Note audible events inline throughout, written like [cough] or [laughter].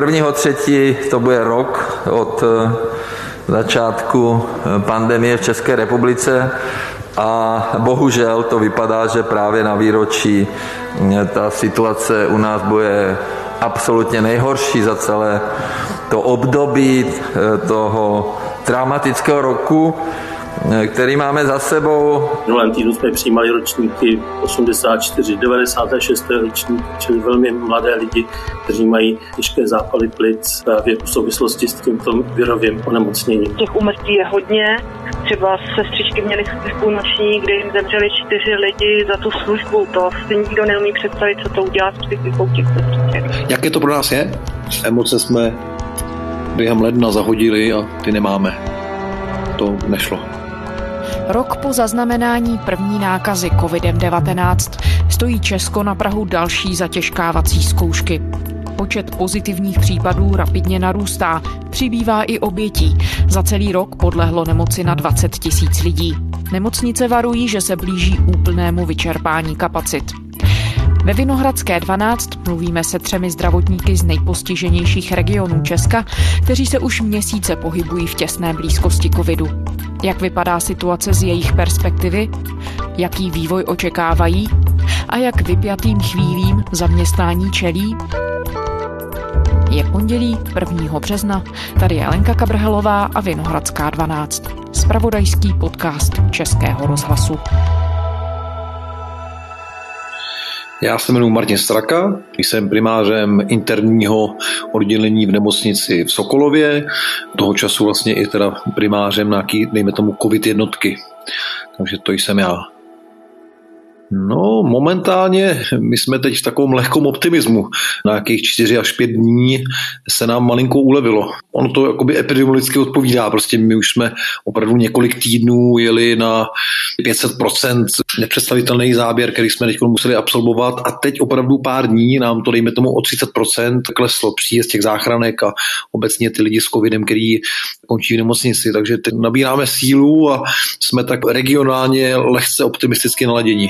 Prvního třetí to bude rok od eh, začátku eh, pandemie v České republice a bohužel to vypadá, že právě na výročí eh, ta situace u nás bude absolutně nejhorší za celé to období toho traumatického roku. Který máme za sebou. V minulém týdnu jsme přijímali ročníky 84, 96. ročník, čili velmi mladé lidi, kteří mají těžké zápaly plic právě v souvislosti s tímto virovým onemocněním. Těch umrtí je hodně. Třeba sestřičky měly službu noční, kde jim zemřeli čtyři lidi za tu službu. To si nikdo neumí představit, co to udělá s psychikou těch sestřiček. Jaké to pro nás je? Emoce jsme během ledna zahodili a ty nemáme. To nešlo. Rok po zaznamenání první nákazy COVID-19 stojí Česko na Prahu další zatěžkávací zkoušky. Počet pozitivních případů rapidně narůstá, přibývá i obětí. Za celý rok podlehlo nemoci na 20 tisíc lidí. Nemocnice varují, že se blíží úplnému vyčerpání kapacit. Ve Vinohradské 12 mluvíme se třemi zdravotníky z nejpostiženějších regionů Česka, kteří se už měsíce pohybují v těsné blízkosti covidu. Jak vypadá situace z jejich perspektivy? Jaký vývoj očekávají? A jak vypjatým chvílím zaměstnání čelí? Je pondělí 1. března. Tady je Lenka Kabrhelová a Vinohradská 12. Spravodajský podcast Českého rozhlasu. Já se jmenuji Martin Straka, jsem primářem interního oddělení v nemocnici v Sokolově, toho času vlastně i teda primářem nějaký, dejme tomu, covid jednotky. Takže to jsem já. No, momentálně my jsme teď v takovém lehkom optimismu. Na nějakých 4 až 5 dní se nám malinko ulevilo. Ono to jakoby epidemiologicky odpovídá. Prostě my už jsme opravdu několik týdnů jeli na 500% nepředstavitelný záběr, který jsme teď museli absolvovat a teď opravdu pár dní nám to, dejme tomu, o 30% kleslo příjezd těch záchranek a obecně ty lidi s covidem, který končí v nemocnici. Takže teď nabíráme sílu a jsme tak regionálně lehce optimisticky naladění.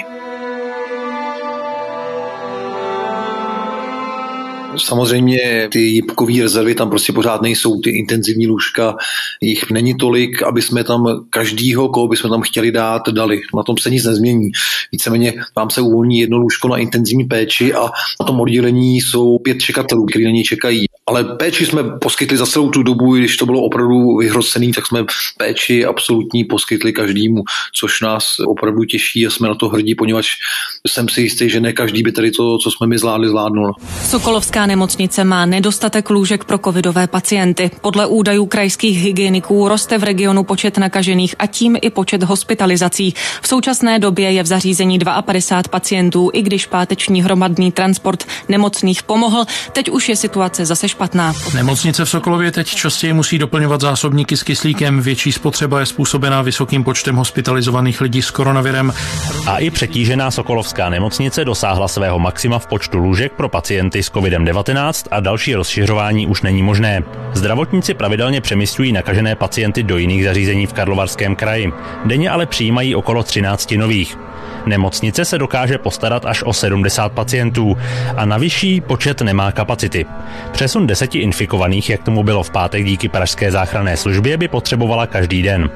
Samozřejmě ty jibkové rezervy tam prostě pořád nejsou, ty intenzivní lůžka, jich není tolik, aby jsme tam každýho, koho bychom tam chtěli dát, dali. Na tom se nic nezmění. Víceméně vám se uvolní jedno lůžko na intenzivní péči a na tom oddělení jsou pět čekatelů, kteří na něj čekají. Ale péči jsme poskytli za celou tu dobu, když to bylo opravdu vyhrocený, tak jsme péči absolutní poskytli každému, což nás opravdu těší a jsme na to hrdí, poněvadž jsem si jistý, že ne každý by tady to, co jsme my zvládli, zvládnul. Sokolovská nemocnice má nedostatek lůžek pro covidové pacienty. Podle údajů krajských hygieniků roste v regionu počet nakažených a tím i počet hospitalizací. V současné době je v zařízení 52 pacientů, i když páteční hromadný transport nemocných pomohl. Teď už je situace zase špatná. Nemocnice v Sokolově teď častěji musí doplňovat zásobníky s kyslíkem. Větší spotřeba je způsobená vysokým počtem hospitalizovaných lidí s koronavirem. A i přetížená Sokolovská nemocnice dosáhla svého maxima v počtu lůžek pro pacienty s COVID-19 a další rozšiřování už není možné. Zdravotníci pravidelně přemysťují nakažené pacienty do jiných zařízení v Karlovarském kraji. Denně ale přijímají okolo 13 nových. Nemocnice se dokáže postarat až o 70 pacientů a na vyšší počet nemá kapacity. Přesun deseti infikovaných, jak tomu bylo v pátek díky Pražské záchranné službě, by potřebovala každý den.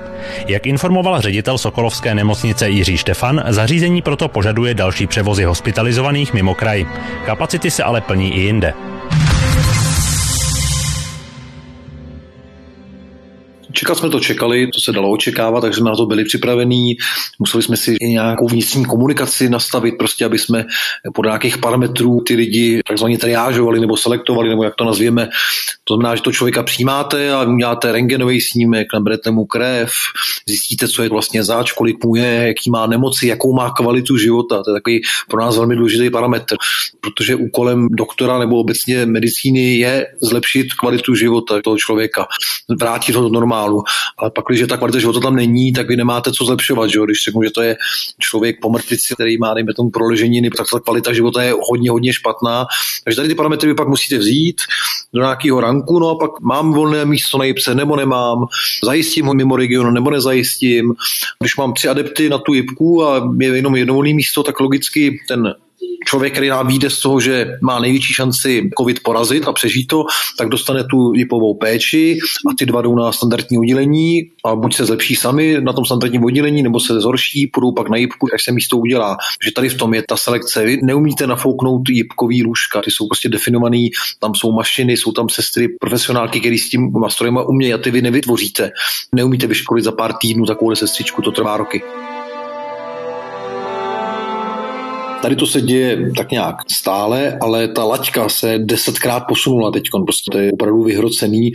Jak informoval ředitel Sokolovské nemocnice Jiří Štefan, zařízení proto požaduje další převozy hospitalizovaných mimo kraj. Kapacity se ale plní i jinde. Čekat jsme to čekali, to se dalo očekávat, takže jsme na to byli připravení. Museli jsme si i nějakou vnitřní komunikaci nastavit, prostě aby jsme podle nějakých parametrů ty lidi takzvaně triážovali nebo selektovali, nebo jak to nazvěme. To znamená, že to člověka přijímáte a uděláte rengenový snímek, naberete mu krev, zjistíte, co je vlastně zač, kolik mu je, jaký má nemoci, jakou má kvalitu života. To je takový pro nás velmi důležitý parametr, protože úkolem doktora nebo obecně medicíny je zlepšit kvalitu života toho člověka, vrátit ho do normálu. Ale pak, když ta kvalita života tam není, tak vy nemáte co zlepšovat. Že? Když řeknu, že to je člověk po mrtvici, který má, dejme tomu, proleženiny, tak ta kvalita života je hodně, hodně špatná. Takže tady ty parametry vy pak musíte vzít do nějakého ranku, no a pak mám volné místo na jipce nebo nemám, zajistím ho mimo regionu nebo nezajistím. Když mám tři adepty na tu jipku a je jenom jedno volné místo, tak logicky ten člověk, který nám vyjde z toho, že má největší šanci covid porazit a přežít to, tak dostane tu jipovou péči a ty dva jdou na standardní oddělení a buď se zlepší sami na tom standardním oddělení, nebo se zhorší, půjdou pak na jipku, až se místo udělá. že tady v tom je ta selekce. Vy neumíte nafouknout jipkový lůžka, ty jsou prostě definovaný, tam jsou mašiny, jsou tam sestry, profesionálky, který s tím nastrojem umějí a ty vy nevytvoříte. Neumíte vyškolit za pár týdnů takovou sestřičku, to trvá roky. Tady to se děje tak nějak stále, ale ta laťka se desetkrát posunula teď. Prostě to je opravdu vyhrocený,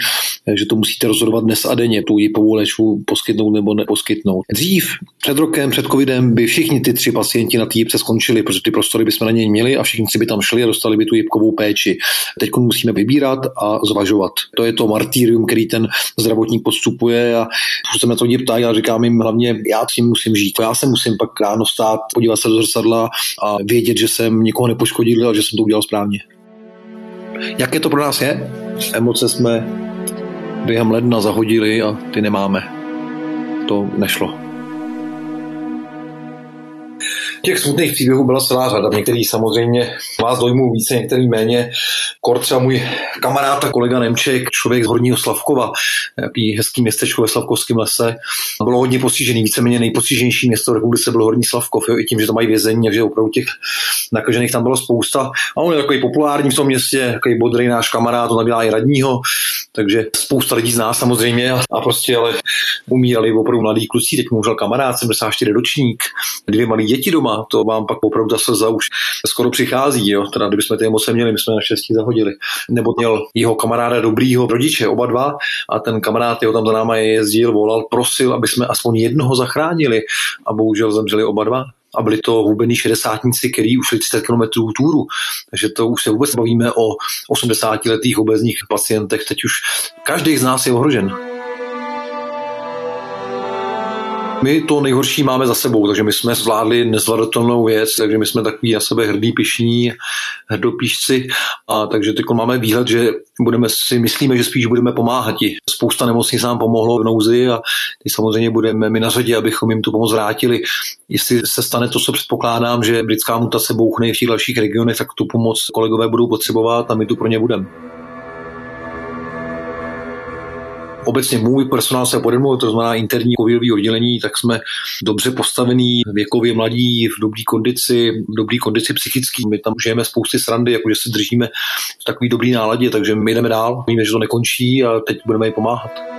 že to musíte rozhodovat dnes a denně, tu jipovou léčbu poskytnout nebo neposkytnout. Dřív, před rokem, před covidem, by všichni ty tři pacienti na té skončili, protože ty prostory bychom na něj měli a všichni si by tam šli a dostali by tu jipkovou péči. Teď musíme vybírat a zvažovat. To je to martýrium, který ten zdravotník podstupuje a se na to lidi ptají říkám jim hlavně, já s tím musím žít. Já se musím pak ráno stát, podívat se do zrcadla a vědět, že jsem nikoho nepoškodil a že jsem to udělal správně. Jaké to pro nás je? Emoce jsme během ledna zahodili a ty nemáme. To nešlo. Těch smutných příběhů byla celá řada. Některý samozřejmě vás dojmou více, některý méně. Kor třeba můj kamarád a kolega Nemček, člověk z Horního Slavkova, jaký hezký městečko ve Slavkovském lese, bylo hodně postižený, víceméně nejpostiženější město v republice bylo Horní Slavkov, jo, i tím, že tam mají vězení že opravdu těch nakažených tam bylo spousta. A on je takový populární v tom městě, takový bodrý náš kamarád, on nabílá i radního, takže spousta lidí z nás samozřejmě a, prostě ale umírali opravdu mladí kluci, teď mu kamarád, 74 ročník, dvě malé děti doma, to vám pak opravdu zase za už skoro přichází, jo. Teda kdybychom ty emoce měli, my jsme naštěstí zahodili. Nebo měl jeho kamaráda dobrýho rodiče, oba dva, a ten kamarád jeho tam za náma jezdil, volal, prosil, aby jsme aspoň jednoho zachránili a bohužel zemřeli oba dva a byli to hubený šedesátníci, který ušli 30 km túru. Takže to už se vůbec bavíme o 80-letých obezních pacientech. Teď už každý z nás je ohrožen. My to nejhorší máme za sebou, takže my jsme zvládli nezvladatelnou věc, takže my jsme takový na sebe hrdý, pišní, hrdopíšci a takže teď máme výhled, že budeme si myslíme, že spíš budeme pomáhat. Spousta nemocnic nám pomohlo v nouzi a ty samozřejmě budeme my na řadě, abychom jim tu pomoc vrátili. Jestli se stane to, co předpokládám, že britská mutace bouchne v těch dalších regionech, tak tu pomoc kolegové budou potřebovat a my tu pro ně budeme. Obecně můj personál se pode mnou, to znamená interní covidové oddělení, tak jsme dobře postavení, věkově mladí, v dobré kondici, v dobré kondici psychický. My tam žijeme spousty srandy, jakože si držíme v takový dobrý náladě, takže my jdeme dál, víme, že to nekončí a teď budeme jim pomáhat.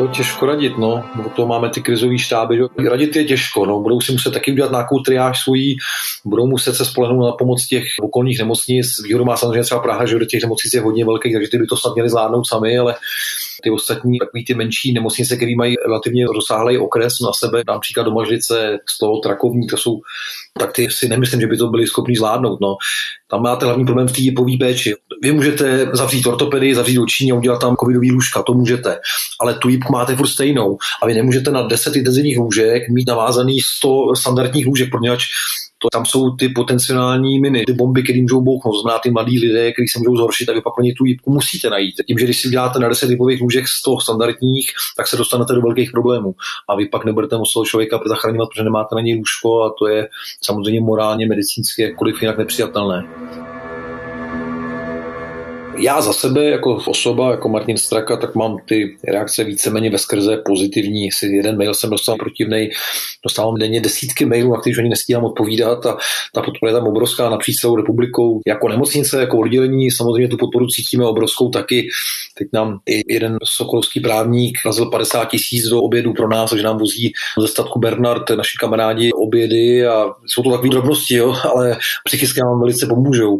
To je těžko radit, no. O to máme ty krizové štáby. Radit je těžko, no. Budou si muset taky udělat nějakou triáž svojí, budou muset se spolehnout na pomoc těch okolních nemocnic. Výhodu má samozřejmě třeba Praha, že do těch nemocnic je hodně velkých, takže ty by to snad měli zvládnout sami, ale ty ostatní, takový ty menší nemocnice, které mají relativně rozsáhlý okres na sebe, například Domažlice, toho Trakovní, to jsou, tak ty si nemyslím, že by to byli schopni zvládnout. No. Tam máte hlavní problém v té jipový péči. Vy můžete zavřít ortopedii, zavřít oční a udělat tam covidový lůžka, to můžete, ale tu jipku máte furt stejnou a vy nemůžete na 10 intenzivních lůžek mít navázaný 100 standardních lůžek, protože to tam jsou ty potenciální miny, ty bomby, které můžou bouchnout, znamená ty mladí lidé, kteří se můžou zhoršit, tak vy pak tu jípku musíte najít. Tím, že když si uděláte na 10 typových lůžek z toho standardních, tak se dostanete do velkých problémů. A vy pak nebudete muset člověka zachraňovat, protože nemáte na něj lůžko a to je samozřejmě morálně, medicínsky, jakkoliv jinak nepřijatelné já za sebe jako osoba, jako Martin Straka, tak mám ty reakce víceméně ve skrze pozitivní. Jestli jeden mail jsem dostal protivnej, dostávám denně desítky mailů, na kterých ani nestíhám odpovídat a ta podpora je tam obrovská napříč celou republikou. Jako nemocnice, jako oddělení, samozřejmě tu podporu cítíme obrovskou taky. Teď nám i jeden sokolovský právník vrazil 50 tisíc do obědu pro nás, takže nám vozí ze statku Bernard, naši kamarádi, obědy a jsou to takové drobnosti, jo, [laughs] ale psychicky nám velice pomůžou.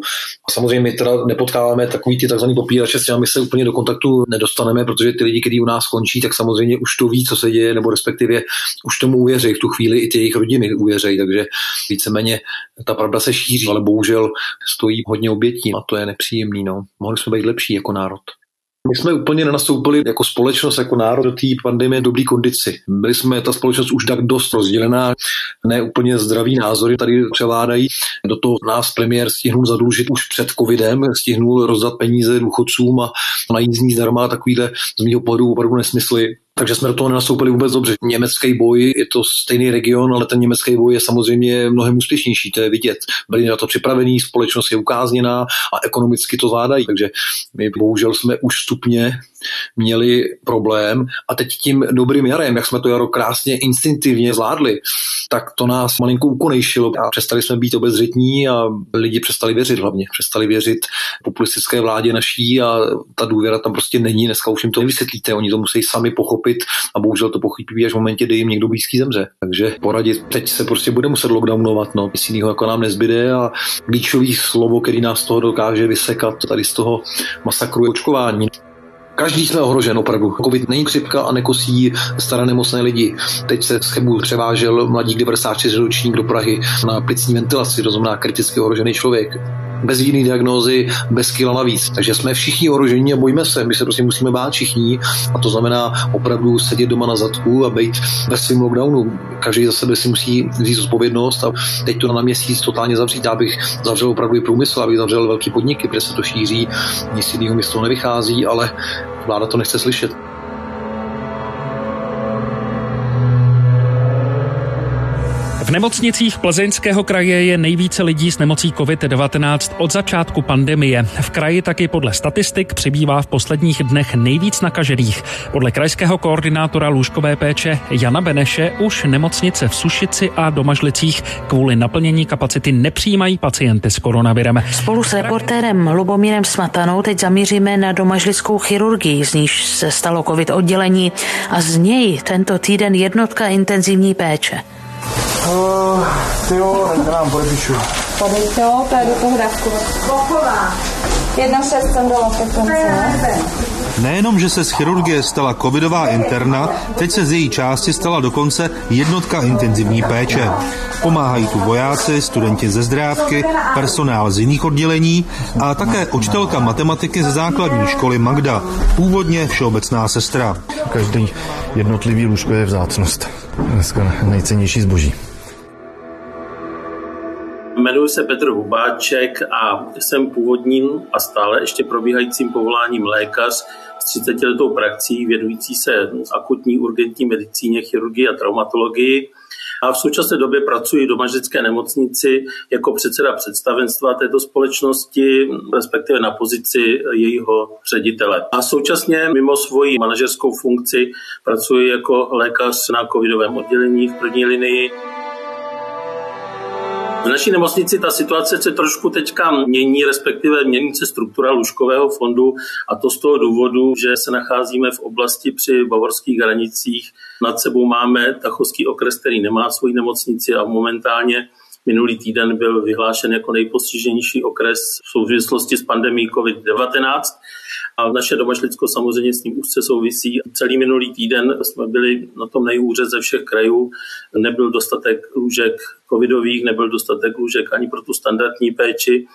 A samozřejmě my teda nepotkáváme takový ty tzv. popírače, s těmi se úplně do kontaktu nedostaneme, protože ty lidi, kteří u nás končí, tak samozřejmě už to ví, co se děje, nebo respektive už tomu uvěří v tu chvíli i ty jejich rodiny uvěří, takže víceméně ta pravda se šíří, ale bohužel stojí hodně obětí a to je nepříjemný. No. Mohli jsme být lepší jako národ. My jsme úplně nenastoupili jako společnost, jako národ do té pandemie dobrý kondici. Byli jsme ta společnost už tak dost rozdělená, ne úplně zdravý názory tady převládají. Do toho nás premiér stihnul zadlužit už před covidem, stihnul rozdat peníze důchodcům a na jízdní zdarma takovýhle z mého pohledu opravdu nesmysly takže jsme do toho nenastoupili vůbec dobře. Německý boj je to stejný region, ale ten německý boj je samozřejmě mnohem úspěšnější, to je vidět. Byli na to připravení, společnost je ukázněná a ekonomicky to zvládají, takže my bohužel jsme už stupně měli problém a teď tím dobrým jarem, jak jsme to jaro krásně instinktivně zvládli, tak to nás malinko ukonejšilo a přestali jsme být obezřetní a lidi přestali věřit hlavně. Přestali věřit populistické vládě naší a ta důvěra tam prostě není. Dneska už jim to nevysvětlíte, oni to musí sami pochopit a bohužel to pochopí až v momentě, kdy jim někdo blízký zemře. Takže poradit, teď se prostě bude muset lockdownovat, no, nic jiného jako nám nezbyde a klíčový slovo, který nás toho dokáže vysekat tady z toho masakru očkování. Každý jsme ohrožen opravdu. Covid není křipka a nekosí staré nemocné lidi. Teď se z Chebu převážel mladík 94 ročník do Prahy na plicní ventilaci, to znamená kriticky ohrožený člověk bez jiné diagnózy, bez kila navíc. Takže jsme všichni ohrožení a bojíme se. My se prostě musíme bát všichni a to znamená opravdu sedět doma na zadku a být ve svém lockdownu. Každý za sebe si musí vzít odpovědnost a teď to na měsíc totálně zavřít. Já bych zavřel opravdu i průmysl, abych zavřel velký podniky, protože se to šíří, nic jiného mi z toho nevychází, ale vláda to nechce slyšet. V nemocnicích Plzeňského kraje je nejvíce lidí s nemocí COVID-19 od začátku pandemie. V kraji taky podle statistik přibývá v posledních dnech nejvíc nakažených. Podle krajského koordinátora lůžkové péče Jana Beneše už nemocnice v Sušici a Domažlicích kvůli naplnění kapacity nepřijímají pacienty s koronavirem. Spolu s reportérem Lubomírem Smatanou teď zamíříme na domažlickou chirurgii, z níž se stalo covid oddělení a z něj tento týden jednotka intenzivní péče. Uh, ty jo, tak nám podepíšu. Podejď to, to je do toho dávku. Boková. Jedna šest jsem dala Nejenom, že se z chirurgie stala covidová interna, teď se z její části stala dokonce jednotka intenzivní péče. Pomáhají tu vojáci, studenti ze zdrávky, personál z jiných oddělení a také učitelka matematiky ze základní školy Magda, původně všeobecná sestra. Každý jednotlivý lůžko je vzácnost. Dneska nejcennější zboží. Jmenuji se Petr Hubáček a jsem původním a stále ještě probíhajícím povoláním lékař s 30 letou praxí věnující se akutní urgentní medicíně, chirurgii a traumatologii. A v současné době pracuji v domažlické nemocnici jako předseda představenstva této společnosti, respektive na pozici jejího ředitele. A současně mimo svoji manažerskou funkci pracuji jako lékař na covidovém oddělení v první linii v naší nemocnici ta situace se trošku teďka mění, respektive mění se struktura lůžkového fondu a to z toho důvodu, že se nacházíme v oblasti při bavorských hranicích. Nad sebou máme Tachovský okres, který nemá svoji nemocnici a momentálně Minulý týden byl vyhlášen jako nejpostiženější okres v souvislosti s pandemí COVID-19 a naše domašlicko samozřejmě s tím úzce souvisí. Celý minulý týden jsme byli na tom nejhůře ze všech krajů. Nebyl dostatek lůžek covidových, nebyl dostatek lůžek ani pro tu standardní péči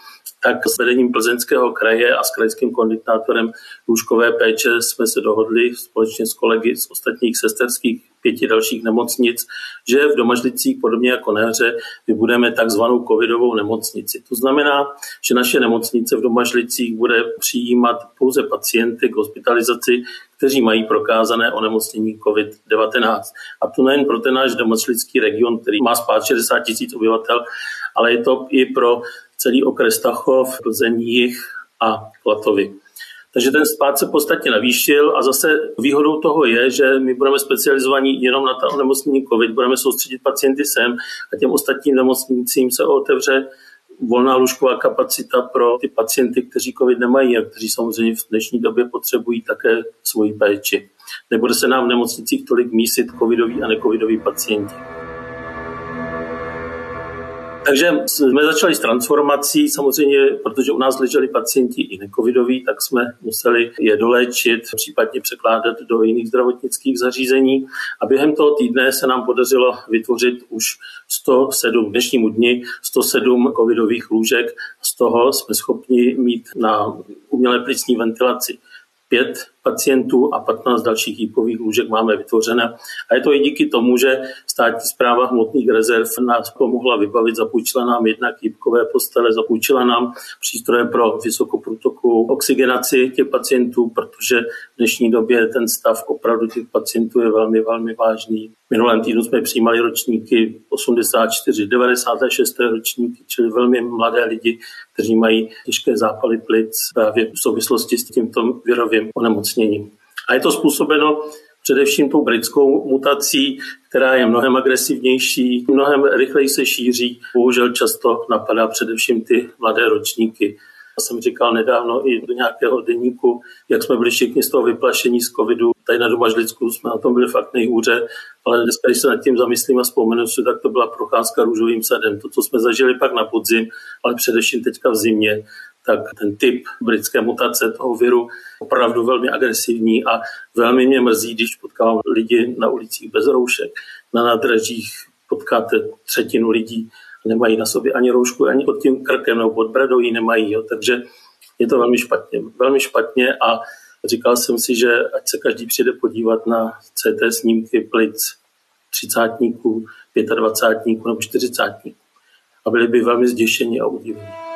tak s vedením Plzeňského kraje a s krajským koordinátorem lůžkové péče jsme se dohodli společně s kolegy z ostatních sesterských pěti dalších nemocnic, že v Domažlicích, podobně jako na hře, vybudeme takzvanou covidovou nemocnici. To znamená, že naše nemocnice v Domažlicích bude přijímat pouze pacienty k hospitalizaci, kteří mají prokázané onemocnění COVID-19. A to nejen pro ten náš domažlický region, který má spát 60 tisíc obyvatel, ale je to i pro celý okres Tachov, Plzeň, Jich a Klatovy. Takže ten spát se podstatně navýšil a zase výhodou toho je, že my budeme specializovaní jenom na ta onemocnění COVID, budeme soustředit pacienty sem a těm ostatním nemocnicím se otevře volná lůžková kapacita pro ty pacienty, kteří COVID nemají a kteří samozřejmě v dnešní době potřebují také svoji péči. Nebude se nám v nemocnicích tolik mísit covidoví a necovidoví pacienti. Takže jsme začali s transformací, samozřejmě, protože u nás leželi pacienti i necovidoví, tak jsme museli je doléčit, případně překládat do jiných zdravotnických zařízení. A během toho týdne se nám podařilo vytvořit už 107 dnešnímu dni 107 covidových lůžek. Z toho jsme schopni mít na umělé plicní ventilaci pět pacientů a 15 dalších jípových lůžek máme vytvořené. A je to i díky tomu, že státní zpráva hmotných rezerv nás pomohla vybavit, zapůjčila nám jednak jípkové postele, zapůjčila nám přístroje pro vysokoprůtokovou oxygenaci těch pacientů, protože v dnešní době ten stav opravdu těch pacientů je velmi, velmi vážný. Minulém týdnu jsme přijímali ročníky 84, 96. ročníky, čili velmi mladé lidi, kteří mají těžké zápaly plic právě v souvislosti s tímto virovým onemocněním. A je to způsobeno především tou britskou mutací, která je mnohem agresivnější, mnohem rychleji se šíří, bohužel často napadá především ty mladé ročníky. Já jsem říkal nedávno i do nějakého deníku, jak jsme byli všichni z toho vyplašení z covidu. Tady na Domažlicku jsme na tom byli fakt nejhůře, ale dneska, když se nad tím zamyslím a vzpomenu si, tak to byla procházka růžovým sadem. To, co jsme zažili pak na podzim, ale především teďka v zimě, tak ten typ britské mutace toho viru opravdu velmi agresivní a velmi mě mrzí, když potkávám lidi na ulicích bez roušek. Na nádražích potkáte třetinu lidí, nemají na sobě ani roušku, ani pod tím krkem nebo pod bradou ji nemají. Jo. Takže je to velmi špatně. Velmi špatně a říkal jsem si, že ať se každý přijde podívat na CT snímky plic třicátníků, pětadvacátníků nebo čtyřicátníků. A byli by velmi zděšeni a udivení.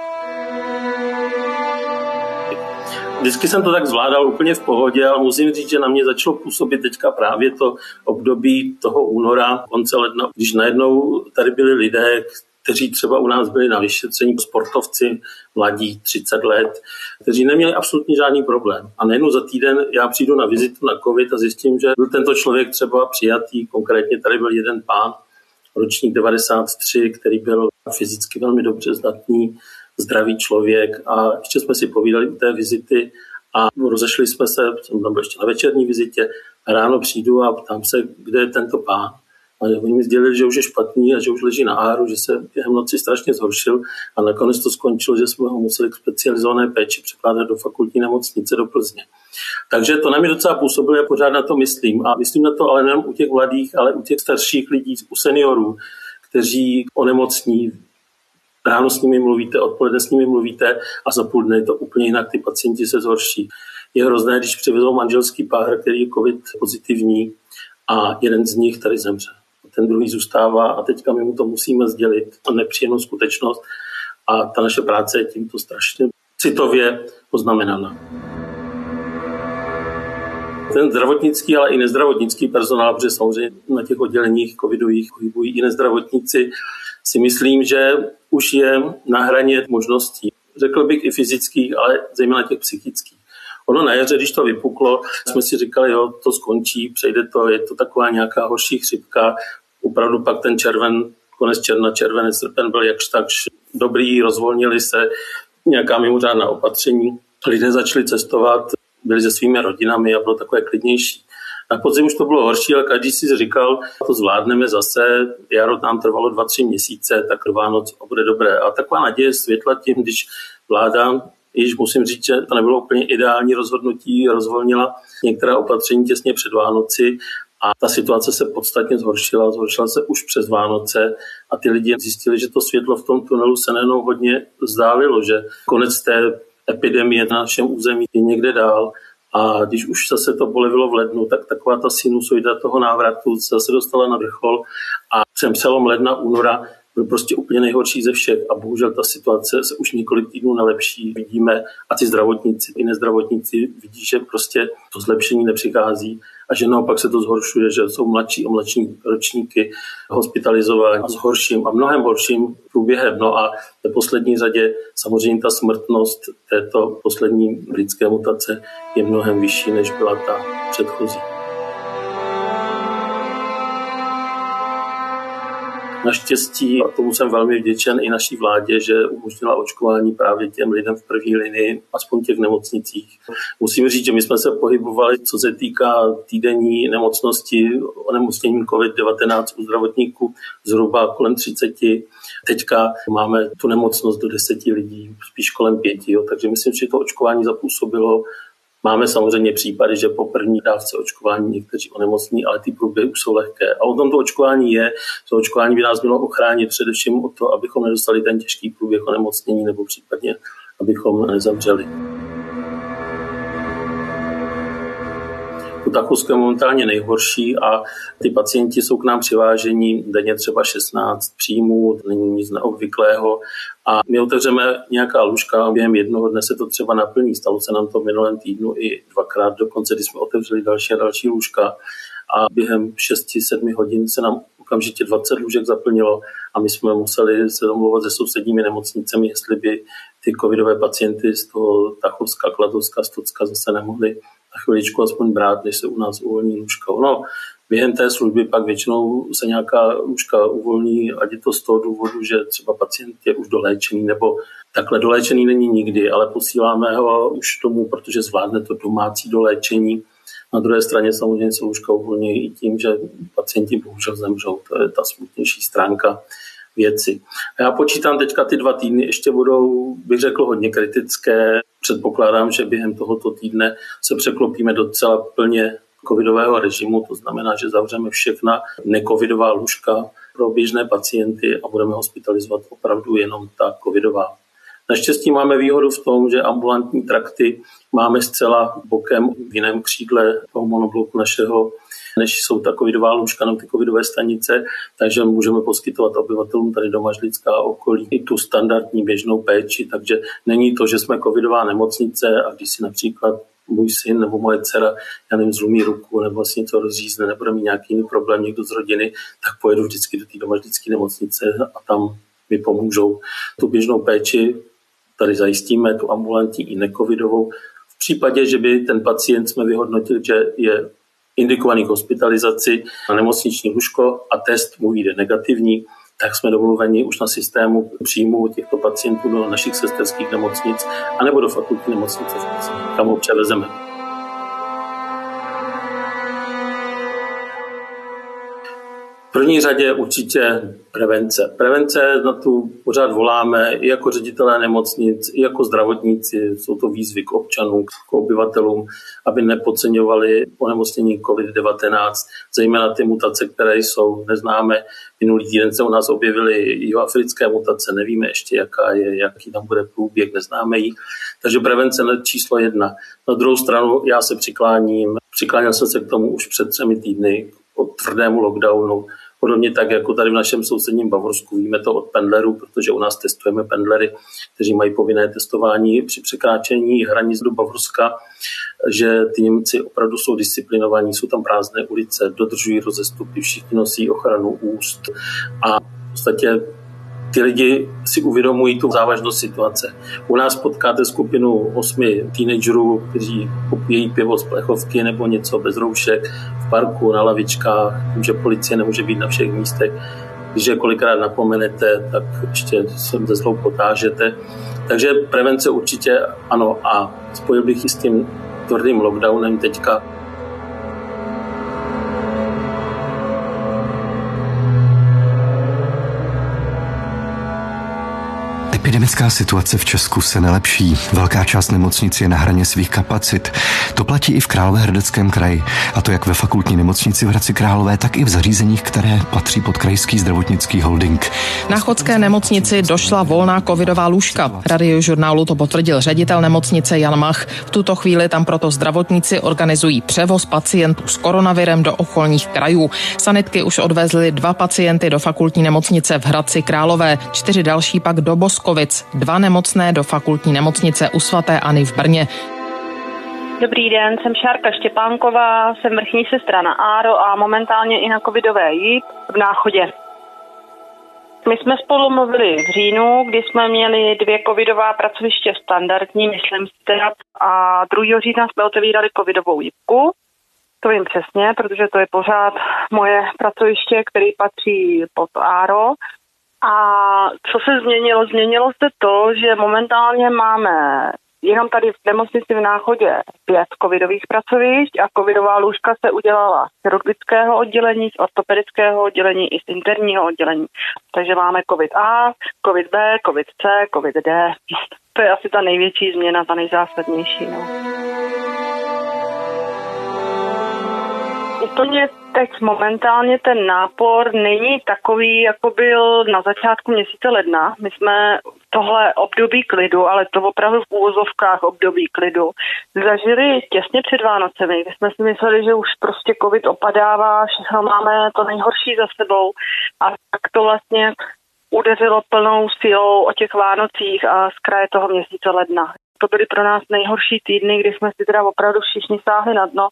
Vždycky jsem to tak zvládal úplně v pohodě, ale musím říct, že na mě začalo působit teďka právě to období toho února, konce ledna, když najednou tady byli lidé, kteří třeba u nás byli na vyšetření, sportovci, mladí, 30 let, kteří neměli absolutně žádný problém. A nejenom za týden já přijdu na vizitu na COVID a zjistím, že byl tento člověk třeba přijatý, konkrétně tady byl jeden pán, ročník 93, který byl fyzicky velmi dobře zdatný, zdravý člověk a ještě jsme si povídali u té vizity a rozešli jsme se, jsem tam byl ještě na večerní vizitě a ráno přijdu a ptám se, kde je tento pán. A oni mi sdělili, že už je špatný a že už leží na áru, že se během noci strašně zhoršil a nakonec to skončilo, že jsme ho museli k specializované péči překládat do fakultní nemocnice do Plzně. Takže to na mě docela působilo, já pořád na to myslím. A myslím na to ale nejen u těch mladých, ale u těch starších lidí, u seniorů, kteří onemocní, ráno s nimi mluvíte, odpoledne s nimi mluvíte a za půl dne je to úplně jinak, ty pacienti se zhorší. Je hrozné, když přivezou manželský pár, který je covid pozitivní a jeden z nich tady zemře ten druhý zůstává a teďka my mu to musíme sdělit, a nepříjemnou skutečnost a ta naše práce je tímto strašně citově poznamenána. Ten zdravotnický, ale i nezdravotnický personál, protože samozřejmě na těch odděleních covidových pohybují i nezdravotníci, si myslím, že už je na hraně možností. Řekl bych i fyzických, ale zejména těch psychických. Ono na jaře, když to vypuklo, jsme si říkali, jo, to skončí, přejde to, je to taková nějaká horší chřipka. Opravdu pak ten červen, konec června, červenec, srpen byl jakž takž dobrý, rozvolnili se nějaká mimořádná opatření. Lidé začali cestovat, byli se svými rodinami a bylo takové klidnější. Na podzim už to bylo horší, ale každý si říkal, to zvládneme zase, jaro nám trvalo dva, tři měsíce, tak Vánoc bude dobré. A taková naděje světla tím, když vláda již musím říct, že to nebylo úplně ideální rozhodnutí, rozvolnila některá opatření těsně před Vánoci a ta situace se podstatně zhoršila, zhoršila se už přes Vánoce a ty lidi zjistili, že to světlo v tom tunelu se nejenom hodně vzdálilo, že konec té epidemie na našem území je někde dál a když už zase to polevilo v lednu, tak taková ta sinusoida toho návratu se zase dostala na vrchol a jsem přelom ledna, února byl prostě úplně nejhorší ze všech a bohužel ta situace se už několik týdnů nelepší. Vidíme a ty zdravotníci, i nezdravotníci vidí, že prostě to zlepšení nepřichází a že naopak se to zhoršuje, že jsou mladší a mladší ročníky hospitalizováni s horším a mnohem horším průběhem. No a v poslední řadě samozřejmě ta smrtnost této poslední britské mutace je mnohem vyšší, než byla ta předchozí. Naštěstí, a tomu jsem velmi vděčen i naší vládě, že umožnila očkování právě těm lidem v první linii, aspoň těch nemocnicích. Musím říct, že my jsme se pohybovali, co se týká týdenní nemocnosti, onemocněním COVID-19 u zdravotníků zhruba kolem 30. Teďka máme tu nemocnost do 10 lidí, spíš kolem pěti, jo. takže myslím, že to očkování zapůsobilo Máme samozřejmě případy, že po první dávce očkování někteří onemocní, ale ty průběhy už jsou lehké. A o tom to očkování je. To očkování by nás mělo ochránit především o to, abychom nedostali ten těžký průběh onemocnění nebo případně, abychom nezamřeli. U Tachovska je momentálně nejhorší a ty pacienti jsou k nám přiváženi denně třeba 16 příjmů, to není nic neobvyklého a my otevřeme nějaká lůžka a během jednoho dne se to třeba naplní. Stalo se nám to v minulém týdnu i dvakrát dokonce, když jsme otevřeli další a další lůžka a během 6-7 hodin se nám okamžitě 20 lůžek zaplnilo a my jsme museli se domluvat se sousedními nemocnicemi, jestli by ty covidové pacienty z toho Tachovska, Kladovska, Stocka zase nemohli chviličku aspoň brát, než se u nás uvolní lůžka. No, během té služby pak většinou se nějaká lůžka uvolní, ať je to z toho důvodu, že třeba pacient je už doléčený, nebo takhle doléčený není nikdy, ale posíláme ho už tomu, protože zvládne to domácí doléčení. Na druhé straně samozřejmě se lůžka uvolní i tím, že pacienti bohužel zemřou. To je ta smutnější stránka věci. A já počítám teďka ty dva týdny, ještě budou, bych řekl, hodně kritické. Předpokládám, že během tohoto týdne se překlopíme docela plně covidového režimu, to znamená, že zavřeme všechna necovidová lůžka pro běžné pacienty a budeme hospitalizovat opravdu jenom ta covidová. Naštěstí máme výhodu v tom, že ambulantní trakty máme zcela bokem v jiném křídle toho monobloku našeho než jsou ta covidová lůžka nebo ty covidové stanice, takže můžeme poskytovat obyvatelům tady doma Žlická okolí i tu standardní běžnou péči, takže není to, že jsme covidová nemocnice a když si například můj syn nebo moje dcera, já nevím, zlomí ruku nebo vlastně něco rozřízne, nebude mít nějaký jiný problém někdo z rodiny, tak pojedu vždycky do té domažlické nemocnice a tam mi pomůžou. Tu běžnou péči tady zajistíme, tu ambulantní i necovidovou. V případě, že by ten pacient jsme vyhodnotili, že je indikovaný k hospitalizaci na nemocniční lůžko a test mu vyjde negativní, tak jsme domluveni už na systému příjmu těchto pacientů do našich sesterských nemocnic anebo do fakultní nemocnice, kam ho převezeme. V první řadě určitě prevence. Prevence na tu pořád voláme i jako ředitelé nemocnic, i jako zdravotníci. Jsou to výzvy k občanům, k obyvatelům, aby nepodceňovali onemocnění COVID-19, zejména ty mutace, které jsou neznáme. Minulý týden se u nás objevily jihoafrické mutace, nevíme ještě, jaká je, jaký tam bude průběh, neznáme ji. Takže prevence číslo jedna. Na druhou stranu já se přikláním, přikláněl jsem se k tomu už před třemi týdny, tvrdému lockdownu. Podobně tak, jako tady v našem sousedním Bavorsku, víme to od pendlerů, protože u nás testujeme pendlery, kteří mají povinné testování při překráčení hranic do Bavorska, že ty Němci opravdu jsou disciplinovaní, jsou tam prázdné ulice, dodržují rozestupy, všichni nosí ochranu úst a v podstatě ty lidi si uvědomují tu závažnost situace. U nás potkáte skupinu osmi teenagerů, kteří popíjejí pivo z plechovky nebo něco bez roušek v parku, na lavičkách, že policie nemůže být na všech místech. Když je kolikrát napomenete, tak ještě se ze zlou potážete. Takže prevence určitě ano a spojil bych i s tím tvrdým lockdownem teďka Epidemická situace v Česku se nelepší. Velká část nemocnic je na hraně svých kapacit. To platí i v Královéhradeckém kraji, a to jak ve fakultní nemocnici v Hradci Králové, tak i v zařízeních, které patří pod krajský zdravotnický holding. Na chodské nemocnici došla volná covidová lůžka. Radiožurnálu to potvrdil ředitel nemocnice Jan Mach. V tuto chvíli tam proto zdravotníci organizují převoz pacientů s koronavirem do okolních krajů. Sanitky už odvezly dva pacienty do fakultní nemocnice v Hradci Králové, čtyři další pak do Boskovi Vlachovic, dva nemocné do fakultní nemocnice u svaté Ani v Brně. Dobrý den, jsem Šárka Štěpánková, jsem vrchní sestra na ARO a momentálně i na covidové JIP v Náchodě. My jsme spolu mluvili v říjnu, kdy jsme měli dvě covidová pracoviště standardní, myslím si a 2. října jsme otevírali covidovou jipku. To vím přesně, protože to je pořád moje pracoviště, který patří pod ARO. A co se změnilo? Změnilo se to, že momentálně máme jenom tady v nemocnici v Náchodě pět covidových pracovišť a covidová lůžka se udělala z chirurgického oddělení, z ortopedického oddělení i z interního oddělení. Takže máme covid A, covid B, covid C, covid D. To je asi ta největší změna, ta nejzásadnější. No. Úplně teď momentálně ten nápor není takový, jako byl na začátku měsíce ledna. My jsme tohle období klidu, ale to opravdu v úvozovkách období klidu, zažili těsně před Vánocemi. My jsme si mysleli, že už prostě covid opadává, všechno máme to nejhorší za sebou a tak to vlastně udeřilo plnou silou o těch Vánocích a z kraje toho měsíce ledna. To byly pro nás nejhorší týdny, kdy jsme si teda opravdu všichni sáhli na dno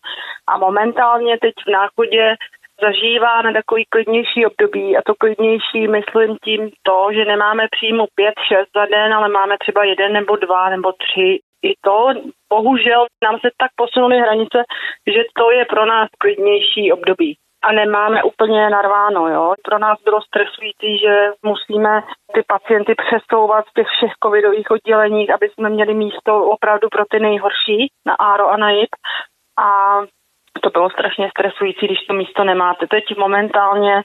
a momentálně teď v náchodě zažíváme takový klidnější období a to klidnější myslím tím to, že nemáme příjmu 5-6 za den, ale máme třeba jeden nebo dva nebo tři. I to, bohužel, nám se tak posunuly hranice, že to je pro nás klidnější období a nemáme úplně narváno. Jo. Pro nás bylo stresující, že musíme ty pacienty přesouvat z těch všech covidových oddělení, aby jsme měli místo opravdu pro ty nejhorší na ARO a na JIP. A to bylo strašně stresující, když to místo nemáte. Teď momentálně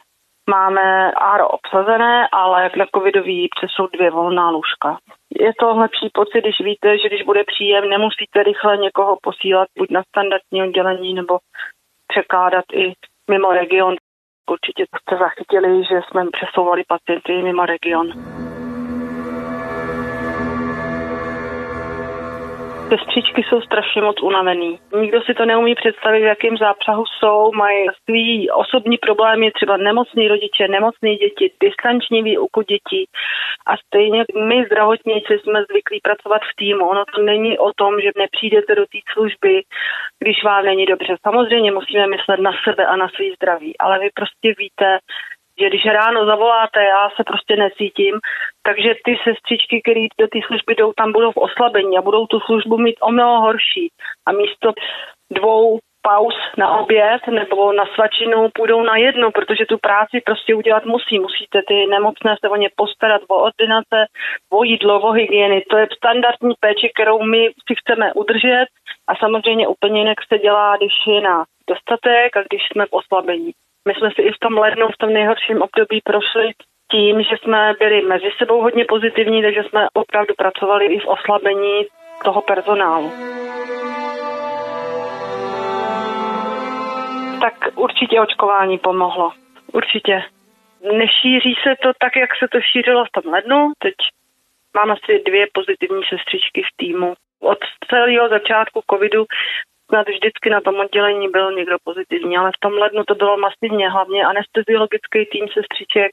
máme ARO obsazené, ale jak na covidový jsou dvě volná lůžka. Je to lepší pocit, když víte, že když bude příjem, nemusíte rychle někoho posílat buď na standardní oddělení nebo překládat i mimo region. Určitě jste zachytili, že jsme přesouvali pacienty mimo region. Sestřičky jsou strašně moc unavený. Nikdo si to neumí představit, v jakém zápřahu jsou, mají svý osobní problémy, třeba nemocní rodiče, nemocní děti, distanční výuku dětí. A stejně my zdravotníci jsme zvyklí pracovat v týmu. Ono to není o tom, že nepřijdete do té služby, když vám není dobře. Samozřejmě musíme myslet na sebe a na svý zdraví, ale vy prostě víte, že když ráno zavoláte, já se prostě necítím, takže ty sestřičky, které do té služby jdou, tam budou v oslabení a budou tu službu mít o mnoho horší. A místo dvou pauz na oběd nebo na svačinu půjdou na jedno, protože tu práci prostě udělat musí. Musíte ty nemocné se o ně postarat, o ordinace, o jídlo, o hygieny. To je standardní péče, kterou my si chceme udržet a samozřejmě úplně jinak se dělá, když je na dostatek a když jsme v oslabení. My jsme si i v tom lednu, v tom nejhorším období prošli tím, že jsme byli mezi sebou hodně pozitivní, takže jsme opravdu pracovali i v oslabení toho personálu. Tak určitě očkování pomohlo. Určitě. Nešíří se to tak, jak se to šířilo v tom lednu. Teď mám asi dvě pozitivní sestřičky v týmu. Od celého začátku covidu snad vždycky na tom oddělení byl někdo pozitivní, ale v tom lednu to bylo masivně, hlavně anesteziologický tým sestřiček,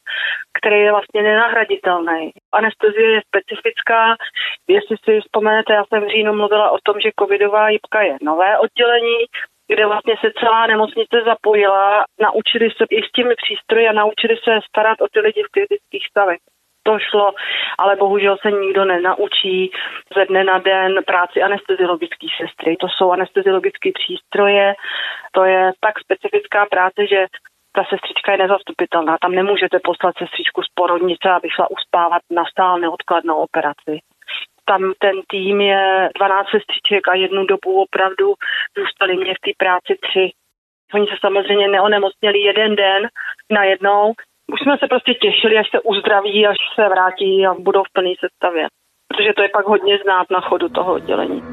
který je vlastně nenahraditelný. Anestezie je specifická, jestli si vzpomenete, já jsem v říjnu mluvila o tom, že covidová jibka je nové oddělení, kde vlastně se celá nemocnice zapojila, naučili se i s těmi přístroji a naučili se starat o ty lidi v kritických stavech to šlo, ale bohužel se nikdo nenaučí ze dne na den práci anesteziologické sestry. To jsou anesteziologické přístroje, to je tak specifická práce, že ta sestřička je nezastupitelná. Tam nemůžete poslat sestřičku z porodnice, aby šla uspávat na stál neodkladnou operaci. Tam ten tým je 12 sestřiček a jednu dobu opravdu zůstali mě v té práci tři. Oni se samozřejmě neonemocněli jeden den najednou, už jsme se prostě těšili, až se uzdraví, až se vrátí a budou v plné sestavě. Protože to je pak hodně znát na chodu toho oddělení.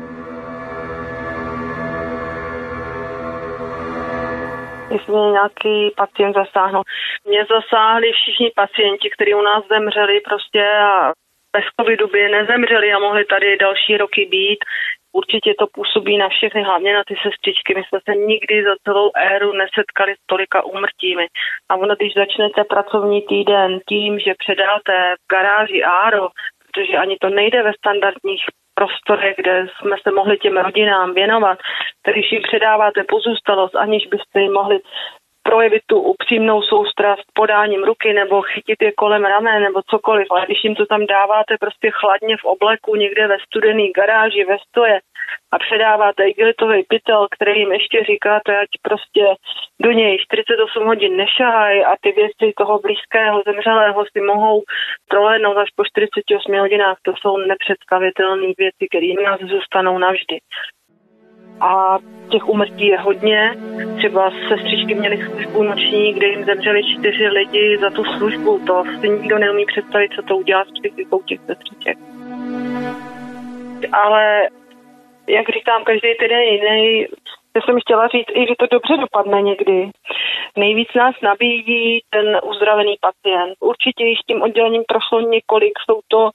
Jestli mě nějaký pacient zasáhnul. Mě zasáhli všichni pacienti, kteří u nás zemřeli prostě a bez covidu by nezemřeli a mohli tady další roky být. Určitě to působí na všechny, hlavně na ty sestřičky. My jsme se nikdy za celou éru nesetkali s tolika úmrtími. A ono, když začnete pracovní týden tím, že předáte v garáži Áro, protože ani to nejde ve standardních prostorech, kde jsme se mohli těm rodinám věnovat, tak když jim předáváte pozůstalost, aniž byste jim mohli projevit tu upřímnou soustrast podáním ruky nebo chytit je kolem ramé nebo cokoliv, ale když jim to tam dáváte prostě chladně v obleku někde ve studený garáži, ve stoje a předáváte igelitový pytel, který jim ještě říkáte, ať prostě do něj 48 hodin nešahaj a ty věci toho blízkého zemřelého si mohou prolédnout až po 48 hodinách, to jsou nepředstavitelné věci, které nás zůstanou navždy a těch umrtí je hodně. Třeba sestřičky měly službu noční, kde jim zemřeli čtyři lidi za tu službu. To si nikdo neumí představit, co to udělá s psychikou těch sestřiček. Ale jak říkám, každý týden jiný. Já jsem chtěla říct i, že to dobře dopadne někdy. Nejvíc nás nabíjí ten uzdravený pacient. Určitě již tím oddělením prošlo několik, jsou to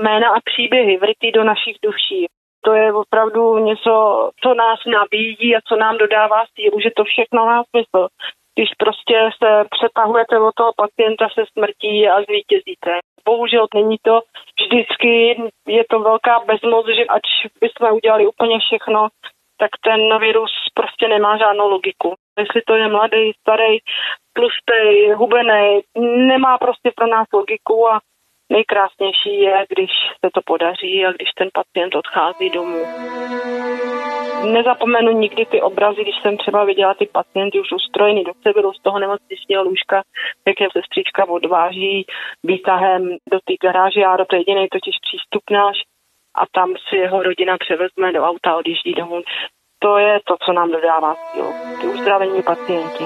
jména a příběhy vrytý do našich duší. To je opravdu něco, co nás nabídí a co nám dodává sílu, že to všechno má smysl. Když prostě se přetahujete o toho pacienta se smrtí a zvítězíte. Bohužel není to vždycky, je to velká bezmoc, že ač bychom udělali úplně všechno, tak ten virus prostě nemá žádnou logiku. Jestli to je mladý, starý, tlustý, hubený, nemá prostě pro nás logiku a nejkrásnější je, když se to podaří a když ten pacient odchází domů. Nezapomenu nikdy ty obrazy, když jsem třeba viděla ty pacienty už ustrojený do severu z toho nemocničního lůžka, jak je sestřička odváží výtahem do té garáže, a to je jediný totiž přístup náš a tam si jeho rodina převezme do auta a odjíždí domů. To je to, co nám dodává sílu. Ty uzdravení pacienti.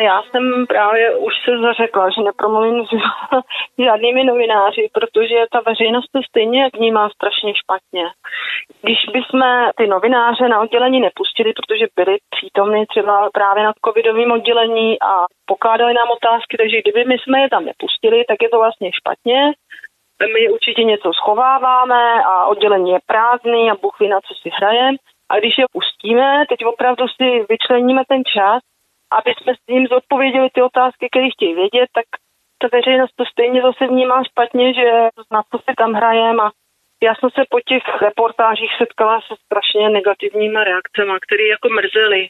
Já jsem právě už se zařekla, že nepromluvím s [laughs] žádnými novináři, protože ta veřejnost to stejně vnímá strašně špatně. Když bychom ty novináře na oddělení nepustili, protože byli přítomní třeba právě na covidovém oddělení a pokládali nám otázky, takže kdyby my jsme je tam nepustili, tak je to vlastně špatně. My určitě něco schováváme a oddělení je prázdný a Bůh ví, na co si hrajeme. A když je pustíme, teď opravdu si vyčleníme ten čas, aby jsme s ním zodpověděli ty otázky, které chtějí vědět, tak ta veřejnost to stejně zase vnímá špatně, že na co si tam hrajeme a já jsem se po těch reportážích setkala se strašně negativníma reakcemi, které jako mrzely.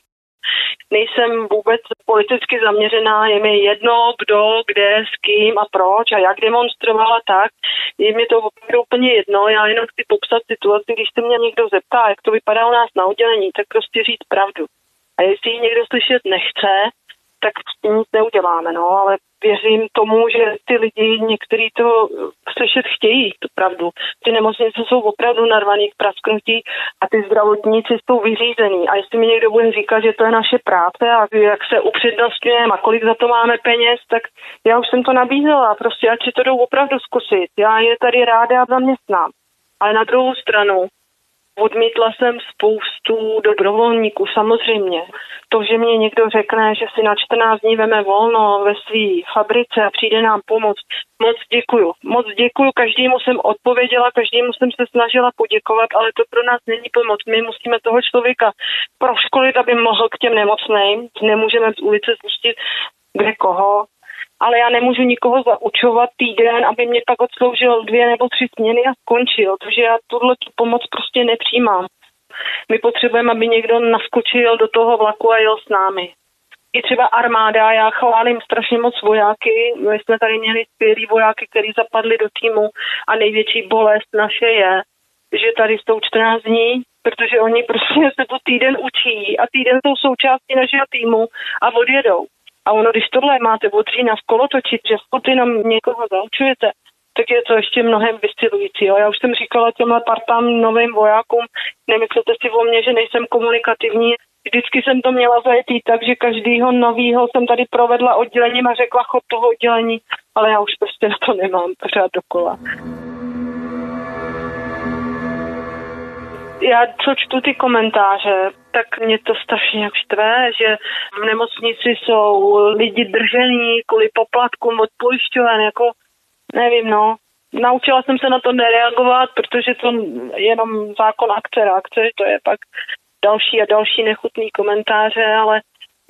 Nejsem vůbec politicky zaměřená, je mi jedno, kdo, kde, s kým a proč a jak demonstrovala tak. Je mi to opravdu úplně jedno, já jenom chci popsat situaci, když se mě někdo zeptá, jak to vypadá u nás na oddělení, tak prostě říct pravdu. A jestli ji někdo slyšet nechce, tak nic neuděláme, no, ale věřím tomu, že ty lidi, někteří to slyšet chtějí, tu pravdu. Ty nemocnice jsou opravdu narvaný k prasknutí a ty zdravotníci jsou vyřízený. A jestli mi někdo bude říkat, že to je naše práce a jak se upřednostňujeme a kolik za to máme peněz, tak já už jsem to nabízela. Prostě ať si to jdou opravdu zkusit. Já je tady ráda zaměstnám. Ale na druhou stranu, Odmítla jsem spoustu dobrovolníků, samozřejmě. To, že mě někdo řekne, že si na 14 dní veme volno ve své fabrice a přijde nám pomoct, moc děkuju. Moc děkuju, každému jsem odpověděla, každému jsem se snažila poděkovat, ale to pro nás není pomoc. My musíme toho člověka proškolit, aby mohl k těm nemocným. Nemůžeme z ulice spustit kde koho, ale já nemůžu nikoho zaučovat týden, aby mě pak odsloužil dvě nebo tři směny a skončil, takže já tuhle tu pomoc prostě nepřijímám. My potřebujeme, aby někdo naskočil do toho vlaku a jel s námi. I třeba armáda, já chválím strašně moc vojáky. My jsme tady měli skvělý vojáky, kteří zapadli do týmu a největší bolest naše je, že tady jsou 14 dní, protože oni prostě se to týden učí a týden jsou součástí našeho týmu a odjedou. A ono, když tohle máte od října v kolotočit, že skupinom někoho zaučujete, tak je to ještě mnohem vystilující. Já už jsem říkala těmhle partám novým vojákům, nemyslete si o mě, že nejsem komunikativní. Vždycky jsem to měla zajetý tak, že každýho novýho jsem tady provedla oddělením a řekla chod toho oddělení, ale já už prostě na to nemám pořád dokola. já co čtu ty komentáře, tak mě to strašně jak štve, že v nemocnici jsou lidi držení kvůli poplatkům od pojišťoven, jako nevím, no. Naučila jsem se na to nereagovat, protože to jenom zákon akce reakce, to je pak další a další nechutný komentáře, ale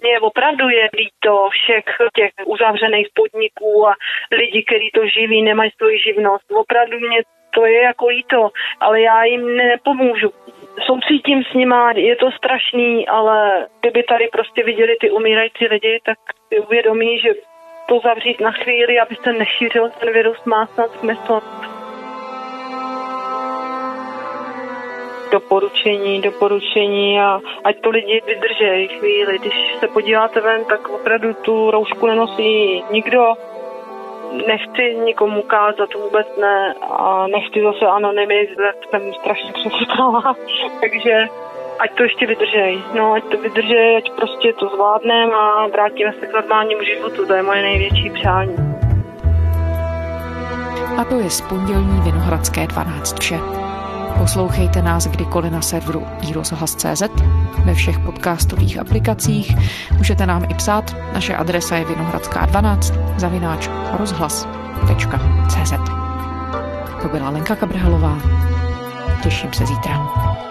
mě opravdu je líto všech těch uzavřených podniků a lidí, kteří to živí, nemají svoji živnost. Opravdu mě to je jako líto, ale já jim nepomůžu. Soucítím s nima, je to strašný, ale kdyby tady prostě viděli ty umírající lidi, tak si uvědomí, že to zavřít na chvíli, aby se nešířil ten virus, má snad smysl. doporučení, doporučení a ať to lidi vydržejí chvíli. Když se podíváte ven, tak opravdu tu roušku nenosí nikdo nechci nikomu ukázat, vůbec ne a nechci zase anonymizovat, jsem strašně přesvědčila, [laughs] takže ať to ještě vydržej, no ať to vydržej, ať prostě to zvládneme a vrátíme se k normálnímu životu, to je moje největší přání. A to je z pondělní Vinohradské 12 vše. Poslouchejte nás kdykoliv na serveru iRozhlas.cz, ve všech podcastových aplikacích. Můžete nám i psát, naše adresa je vinohradská 12 zavináč rozhlas.cz. To byla Lenka Kabrhalová. Těším se zítra.